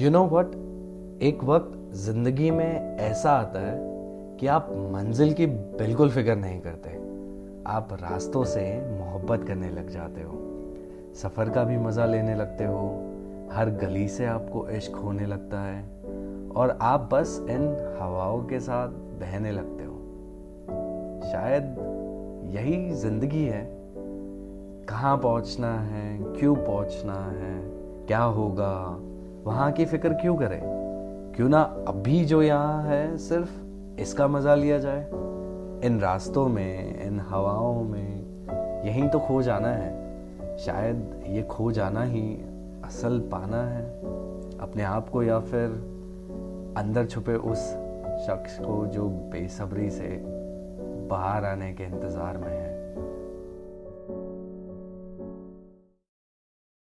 You know what एक वक्त ज़िंदगी में ऐसा आता है कि आप मंजिल की बिल्कुल फ़िक्र नहीं करते। आप रास्तों से मोहब्बत करने लग जाते हो। सफ़र का भी मज़ा लेने लगते हो। हर गली से आपको इश्क होने लगता है और आप बस इन हवाओं के साथ बहने लगते हो। शायद यही ज़िंदगी है। कहाँ पहुँचना है? क्यों पहुँचना है? क्या होगा? वहाँ की फ़िक्र क्यों करें? क्यों ना अभी जो यहाँ है, सिर्फ़ इसका मज़ा लिया जाए। इन रास्तों में, इन हवाओं में, यहीं तो खो जाना है। शायद ये खो जाना ही असल पाना है। अपने आप को या फिर अंदर छुपे उस शख्स को जो बेसब्री से बाहर आने के इंतज़ार में है।